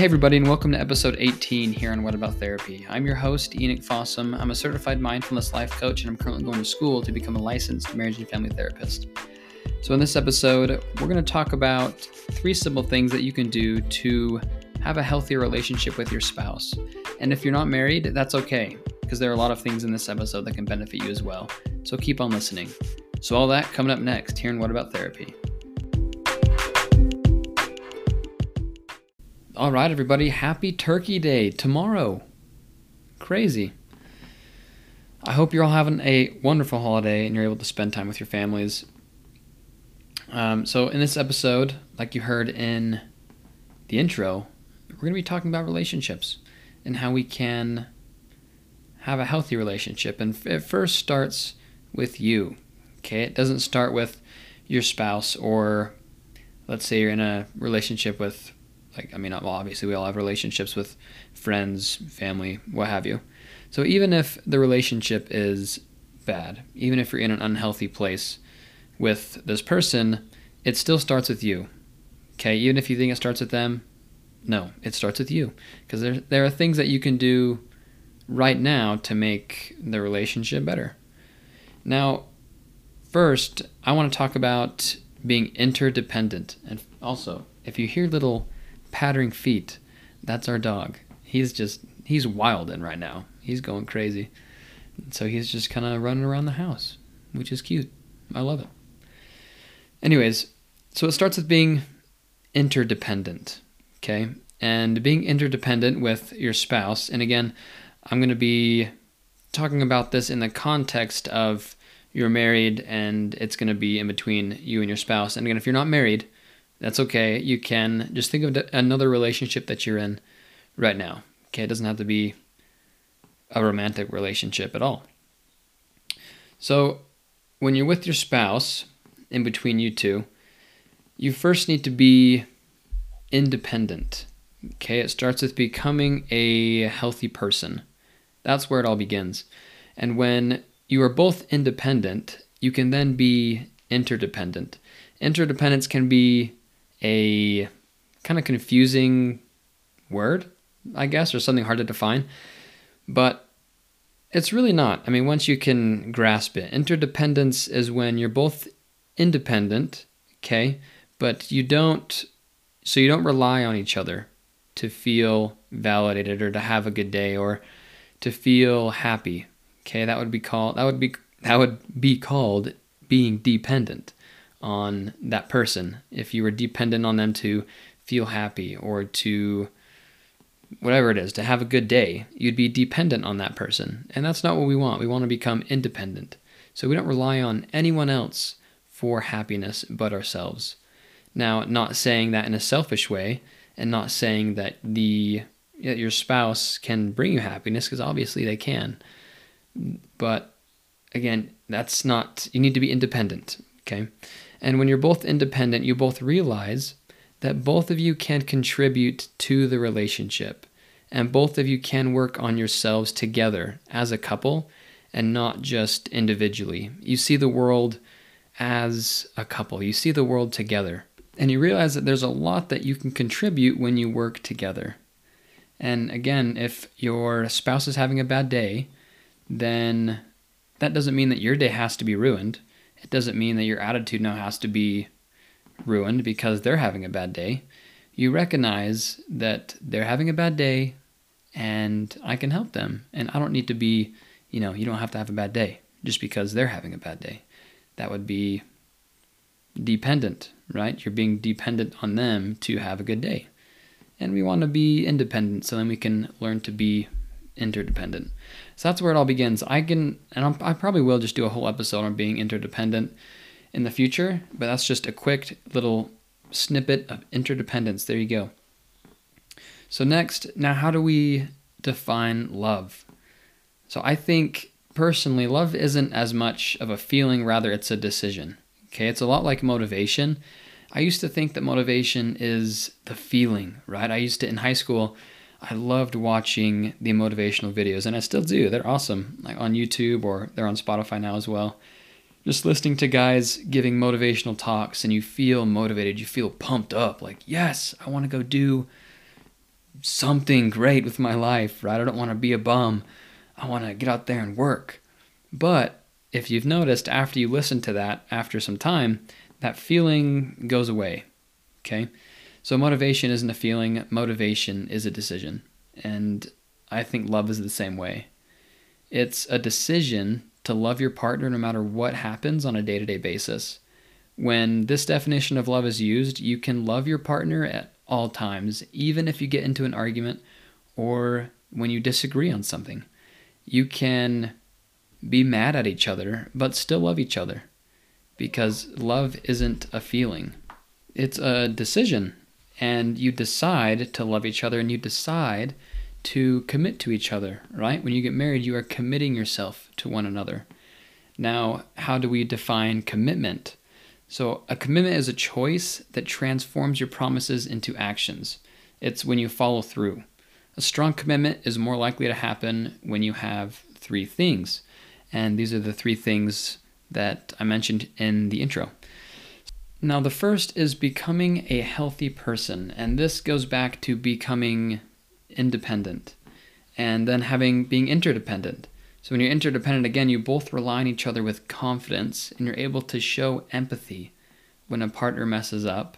Hey, everybody, and welcome to episode 18 here on What About Therapy. I'm your host, Enoch Fossum. I'm a certified mindfulness life coach, and I'm currently going to school to become a licensed marriage and family therapist. So, in this episode, we're going to talk about three simple things that you can do to have a healthier relationship with your spouse. And if you're not married, that's okay, because there are a lot of things in this episode that can benefit you as well. So, keep on listening. So, all that coming up next here in What About Therapy. All right, everybody, happy Turkey Day tomorrow. Crazy. I hope you're all having a wonderful holiday and you're able to spend time with your families. Um, so, in this episode, like you heard in the intro, we're going to be talking about relationships and how we can have a healthy relationship. And it first starts with you. Okay, it doesn't start with your spouse or let's say you're in a relationship with like I mean obviously we all have relationships with friends, family, what have you. So even if the relationship is bad, even if you're in an unhealthy place with this person, it still starts with you. Okay, even if you think it starts with them, no, it starts with you because there there are things that you can do right now to make the relationship better. Now, first, I want to talk about being interdependent and also if you hear little pattering feet. That's our dog. He's just he's wilding right now. He's going crazy. So he's just kind of running around the house, which is cute. I love it. Anyways, so it starts with being interdependent, okay? And being interdependent with your spouse. And again, I'm going to be talking about this in the context of you're married and it's going to be in between you and your spouse. And again, if you're not married, that's okay. You can just think of another relationship that you're in right now. Okay, it doesn't have to be a romantic relationship at all. So, when you're with your spouse, in between you two, you first need to be independent. Okay, it starts with becoming a healthy person. That's where it all begins. And when you are both independent, you can then be interdependent. Interdependence can be a kind of confusing word, I guess, or something hard to define. But it's really not. I mean, once you can grasp it, interdependence is when you're both independent, okay, but you don't, so you don't rely on each other to feel validated or to have a good day or to feel happy. Okay, that would be called that would be that would be called being dependent on that person. If you were dependent on them to feel happy or to whatever it is, to have a good day, you'd be dependent on that person. And that's not what we want. We want to become independent. So we don't rely on anyone else for happiness but ourselves. Now, not saying that in a selfish way and not saying that the that your spouse can bring you happiness because obviously they can. But again, that's not you need to be independent, okay? And when you're both independent, you both realize that both of you can contribute to the relationship and both of you can work on yourselves together as a couple and not just individually. You see the world as a couple, you see the world together. And you realize that there's a lot that you can contribute when you work together. And again, if your spouse is having a bad day, then that doesn't mean that your day has to be ruined it doesn't mean that your attitude now has to be ruined because they're having a bad day. You recognize that they're having a bad day and I can help them. And I don't need to be, you know, you don't have to have a bad day just because they're having a bad day. That would be dependent, right? You're being dependent on them to have a good day. And we want to be independent so then we can learn to be interdependent. So that's where it all begins. I can, and I'm, i probably will just do a whole episode on being interdependent in the future, but that's just a quick little snippet of interdependence. There you go. So, next, now how do we define love? So, I think personally, love isn't as much of a feeling, rather, it's a decision. Okay, it's a lot like motivation. I used to think that motivation is the feeling, right? I used to, in high school, I loved watching the motivational videos, and I still do. They're awesome, like on YouTube or they're on Spotify now as well. Just listening to guys giving motivational talks, and you feel motivated, you feel pumped up, like, yes, I want to go do something great with my life, right? I don't want to be a bum. I want to get out there and work. But if you've noticed after you listen to that, after some time, that feeling goes away. Okay? So motivation isn't a feeling, motivation is a decision. And I think love is the same way. It's a decision to love your partner no matter what happens on a day to day basis. When this definition of love is used, you can love your partner at all times, even if you get into an argument or when you disagree on something. You can be mad at each other, but still love each other because love isn't a feeling, it's a decision. And you decide to love each other and you decide to commit to each other, right? When you get married, you are committing yourself to one another. Now, how do we define commitment? So, a commitment is a choice that transforms your promises into actions. It's when you follow through. A strong commitment is more likely to happen when you have three things. And these are the three things that I mentioned in the intro. Now, the first is becoming a healthy person. And this goes back to becoming independent and then having being interdependent. So when you're interdependent again, you both rely on each other with confidence and you're able to show empathy when a partner messes up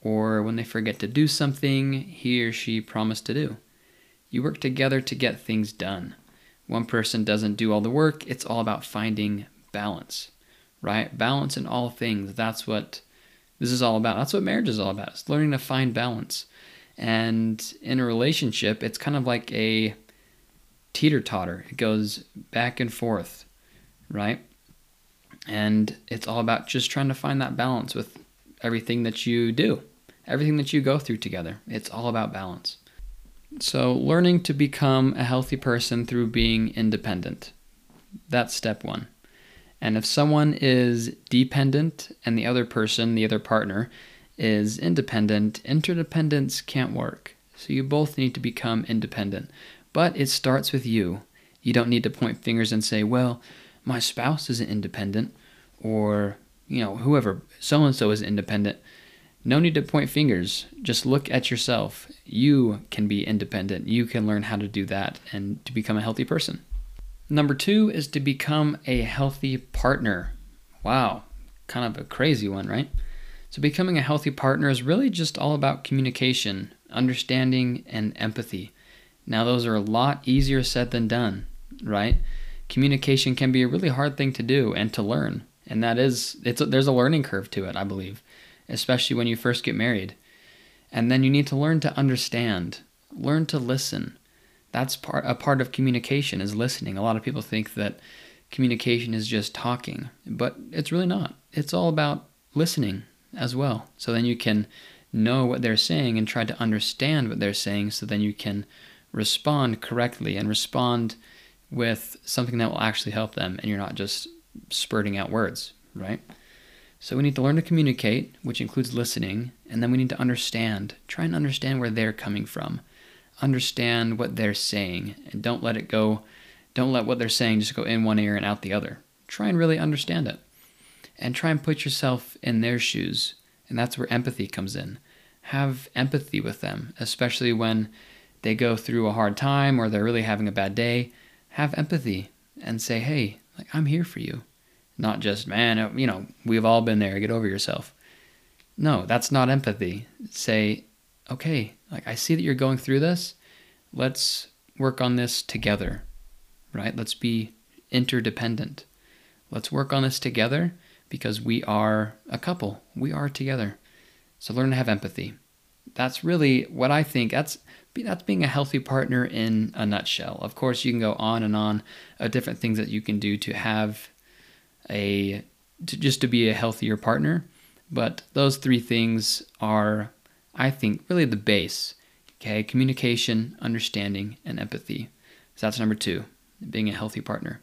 or when they forget to do something he or she promised to do. You work together to get things done. One person doesn't do all the work, it's all about finding balance, right? Balance in all things. That's what this is all about. That's what marriage is all about. It's learning to find balance. And in a relationship, it's kind of like a teeter totter. It goes back and forth, right? And it's all about just trying to find that balance with everything that you do, everything that you go through together. It's all about balance. So, learning to become a healthy person through being independent. That's step one. And if someone is dependent and the other person, the other partner, is independent, interdependence can't work. So you both need to become independent. But it starts with you. You don't need to point fingers and say, well, my spouse isn't independent, or, you know, whoever, so and so is independent. No need to point fingers. Just look at yourself. You can be independent. You can learn how to do that and to become a healthy person. Number two is to become a healthy partner. Wow, kind of a crazy one, right? So, becoming a healthy partner is really just all about communication, understanding, and empathy. Now, those are a lot easier said than done, right? Communication can be a really hard thing to do and to learn, and that is, it's a, there's a learning curve to it, I believe, especially when you first get married. And then you need to learn to understand, learn to listen. That's part a part of communication is listening. A lot of people think that communication is just talking, but it's really not. It's all about listening as well. So then you can know what they're saying and try to understand what they're saying so then you can respond correctly and respond with something that will actually help them and you're not just spurting out words, right? So we need to learn to communicate, which includes listening, and then we need to understand. Try and understand where they're coming from. Understand what they're saying and don't let it go don't let what they're saying just go in one ear and out the other. Try and really understand it and try and put yourself in their shoes. And that's where empathy comes in. Have empathy with them, especially when they go through a hard time or they're really having a bad day. Have empathy and say, hey, like, I'm here for you. Not just, man, uh, you know, we've all been there, get over yourself. No, that's not empathy. Say, okay, like, I see that you're going through this. Let's work on this together, right? Let's be interdependent. Let's work on this together because we are a couple. We are together. So learn to have empathy. That's really what I think. That's that's being a healthy partner in a nutshell. Of course, you can go on and on of different things that you can do to have a to, just to be a healthier partner. But those three things are, I think, really the base. Okay, communication, understanding, and empathy. So that's number two, being a healthy partner.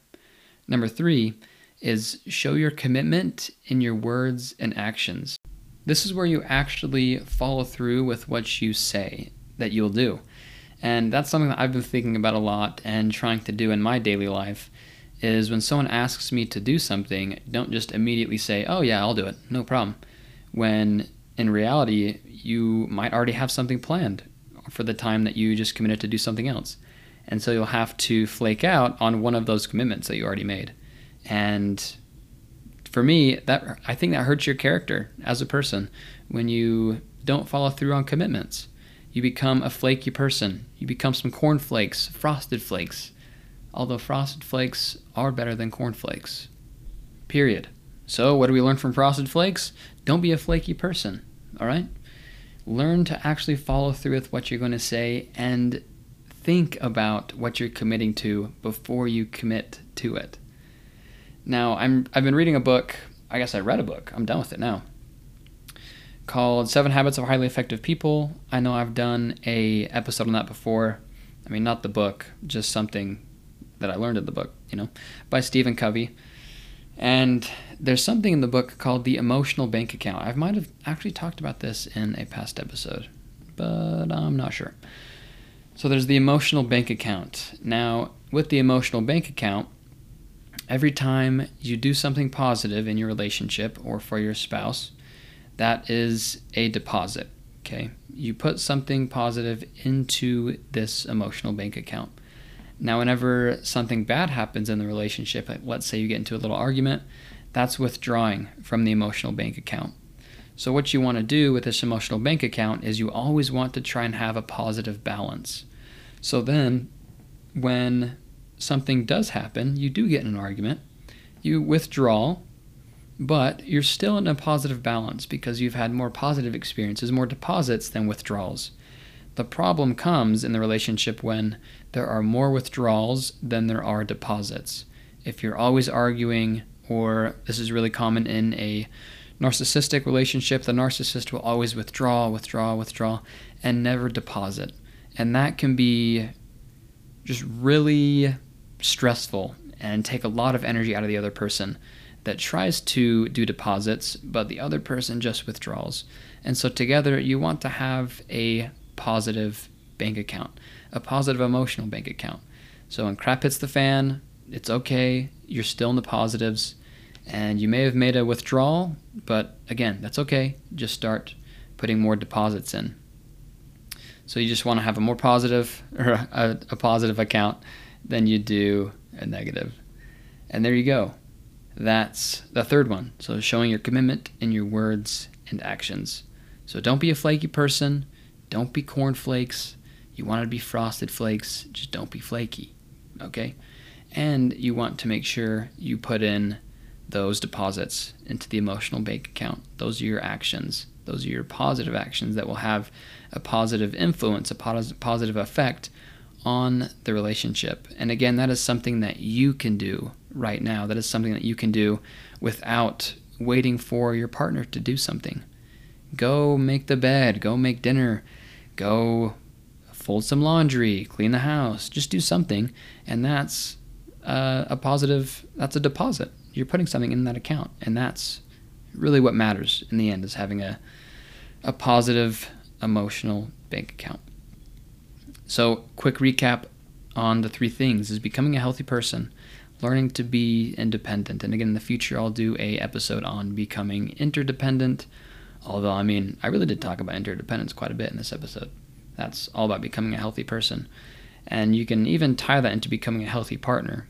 Number three is show your commitment in your words and actions. This is where you actually follow through with what you say that you'll do. And that's something that I've been thinking about a lot and trying to do in my daily life is when someone asks me to do something, don't just immediately say, "Oh yeah, I'll do it. No problem." When in reality, you might already have something planned for the time that you just committed to do something else. And so you'll have to flake out on one of those commitments that you already made. And for me, that I think that hurts your character as a person when you don't follow through on commitments. You become a flaky person. You become some cornflakes, frosted flakes. Although frosted flakes are better than cornflakes. Period. So, what do we learn from frosted flakes? Don't be a flaky person, all right? Learn to actually follow through with what you're going to say and think about what you're committing to before you commit to it. Now, I'm I've been reading a book. I guess I read a book. I'm done with it now. Called Seven Habits of Highly Effective People. I know I've done a episode on that before. I mean, not the book, just something that I learned in the book, you know, by Stephen Covey. And there's something in the book called the emotional bank account. I might have actually talked about this in a past episode, but I'm not sure. So there's the emotional bank account. Now, with the emotional bank account, every time you do something positive in your relationship or for your spouse, that is a deposit. Okay? You put something positive into this emotional bank account. Now, whenever something bad happens in the relationship, let's say you get into a little argument, that's withdrawing from the emotional bank account. So, what you want to do with this emotional bank account is you always want to try and have a positive balance. So, then when something does happen, you do get in an argument, you withdraw, but you're still in a positive balance because you've had more positive experiences, more deposits than withdrawals. The problem comes in the relationship when there are more withdrawals than there are deposits. If you're always arguing, or this is really common in a narcissistic relationship, the narcissist will always withdraw, withdraw, withdraw, and never deposit. And that can be just really stressful and take a lot of energy out of the other person that tries to do deposits, but the other person just withdraws. And so together you want to have a positive bank account, a positive emotional bank account. So when crap hits the fan, it's okay. You're still in the positives, and you may have made a withdrawal, but again, that's okay. Just start putting more deposits in. So you just want to have a more positive or a, a positive account than you do a negative. And there you go. That's the third one. So showing your commitment in your words and actions. So don't be a flaky person. Don't be cornflakes. You want to be frosted flakes, just don't be flaky. Okay? And you want to make sure you put in those deposits into the emotional bank account. Those are your actions. Those are your positive actions that will have a positive influence, a positive effect on the relationship. And again, that is something that you can do right now. That is something that you can do without waiting for your partner to do something. Go make the bed, go make dinner, go fold some laundry, clean the house, just do something, and that's uh, a positive. That's a deposit. You're putting something in that account, and that's really what matters in the end is having a a positive emotional bank account. So, quick recap on the three things is becoming a healthy person, learning to be independent. And again, in the future, I'll do a episode on becoming interdependent Although, I mean, I really did talk about interdependence quite a bit in this episode. That's all about becoming a healthy person. And you can even tie that into becoming a healthy partner.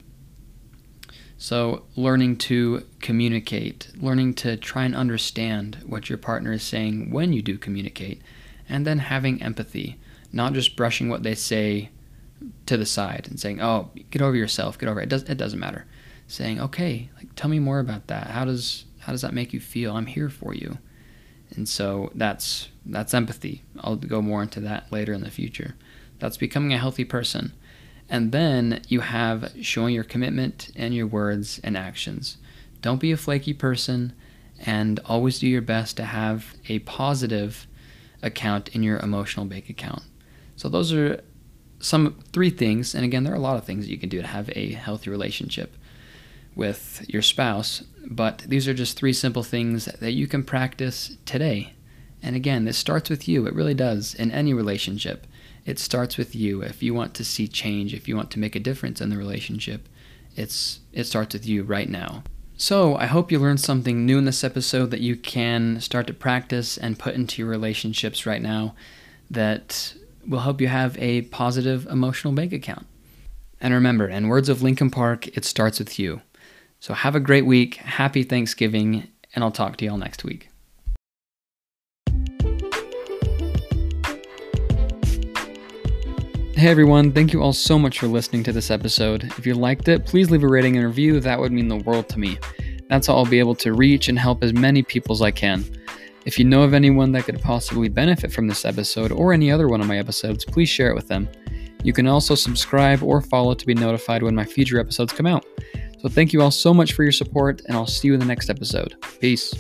So, learning to communicate, learning to try and understand what your partner is saying when you do communicate, and then having empathy, not just brushing what they say to the side and saying, "Oh, get over yourself, get over it." It, does, it doesn't matter. Saying, "Okay, like tell me more about that. How does how does that make you feel? I'm here for you." And so that's that's empathy. I'll go more into that later in the future. That's becoming a healthy person. And then you have showing your commitment and your words and actions. Don't be a flaky person and always do your best to have a positive account in your emotional bank account. So those are some three things and again there are a lot of things that you can do to have a healthy relationship with your spouse, but these are just three simple things that you can practice today. And again, this starts with you. It really does in any relationship. It starts with you. If you want to see change, if you want to make a difference in the relationship, it's it starts with you right now. So, I hope you learned something new in this episode that you can start to practice and put into your relationships right now that will help you have a positive emotional bank account. And remember, in words of Linkin Park, it starts with you. So have a great week, happy Thanksgiving, and I'll talk to y'all next week. Hey everyone, thank you all so much for listening to this episode. If you liked it, please leave a rating and review, that would mean the world to me. That's how I'll be able to reach and help as many people as I can. If you know of anyone that could possibly benefit from this episode or any other one of my episodes, please share it with them. You can also subscribe or follow to be notified when my future episodes come out. So, thank you all so much for your support, and I'll see you in the next episode. Peace.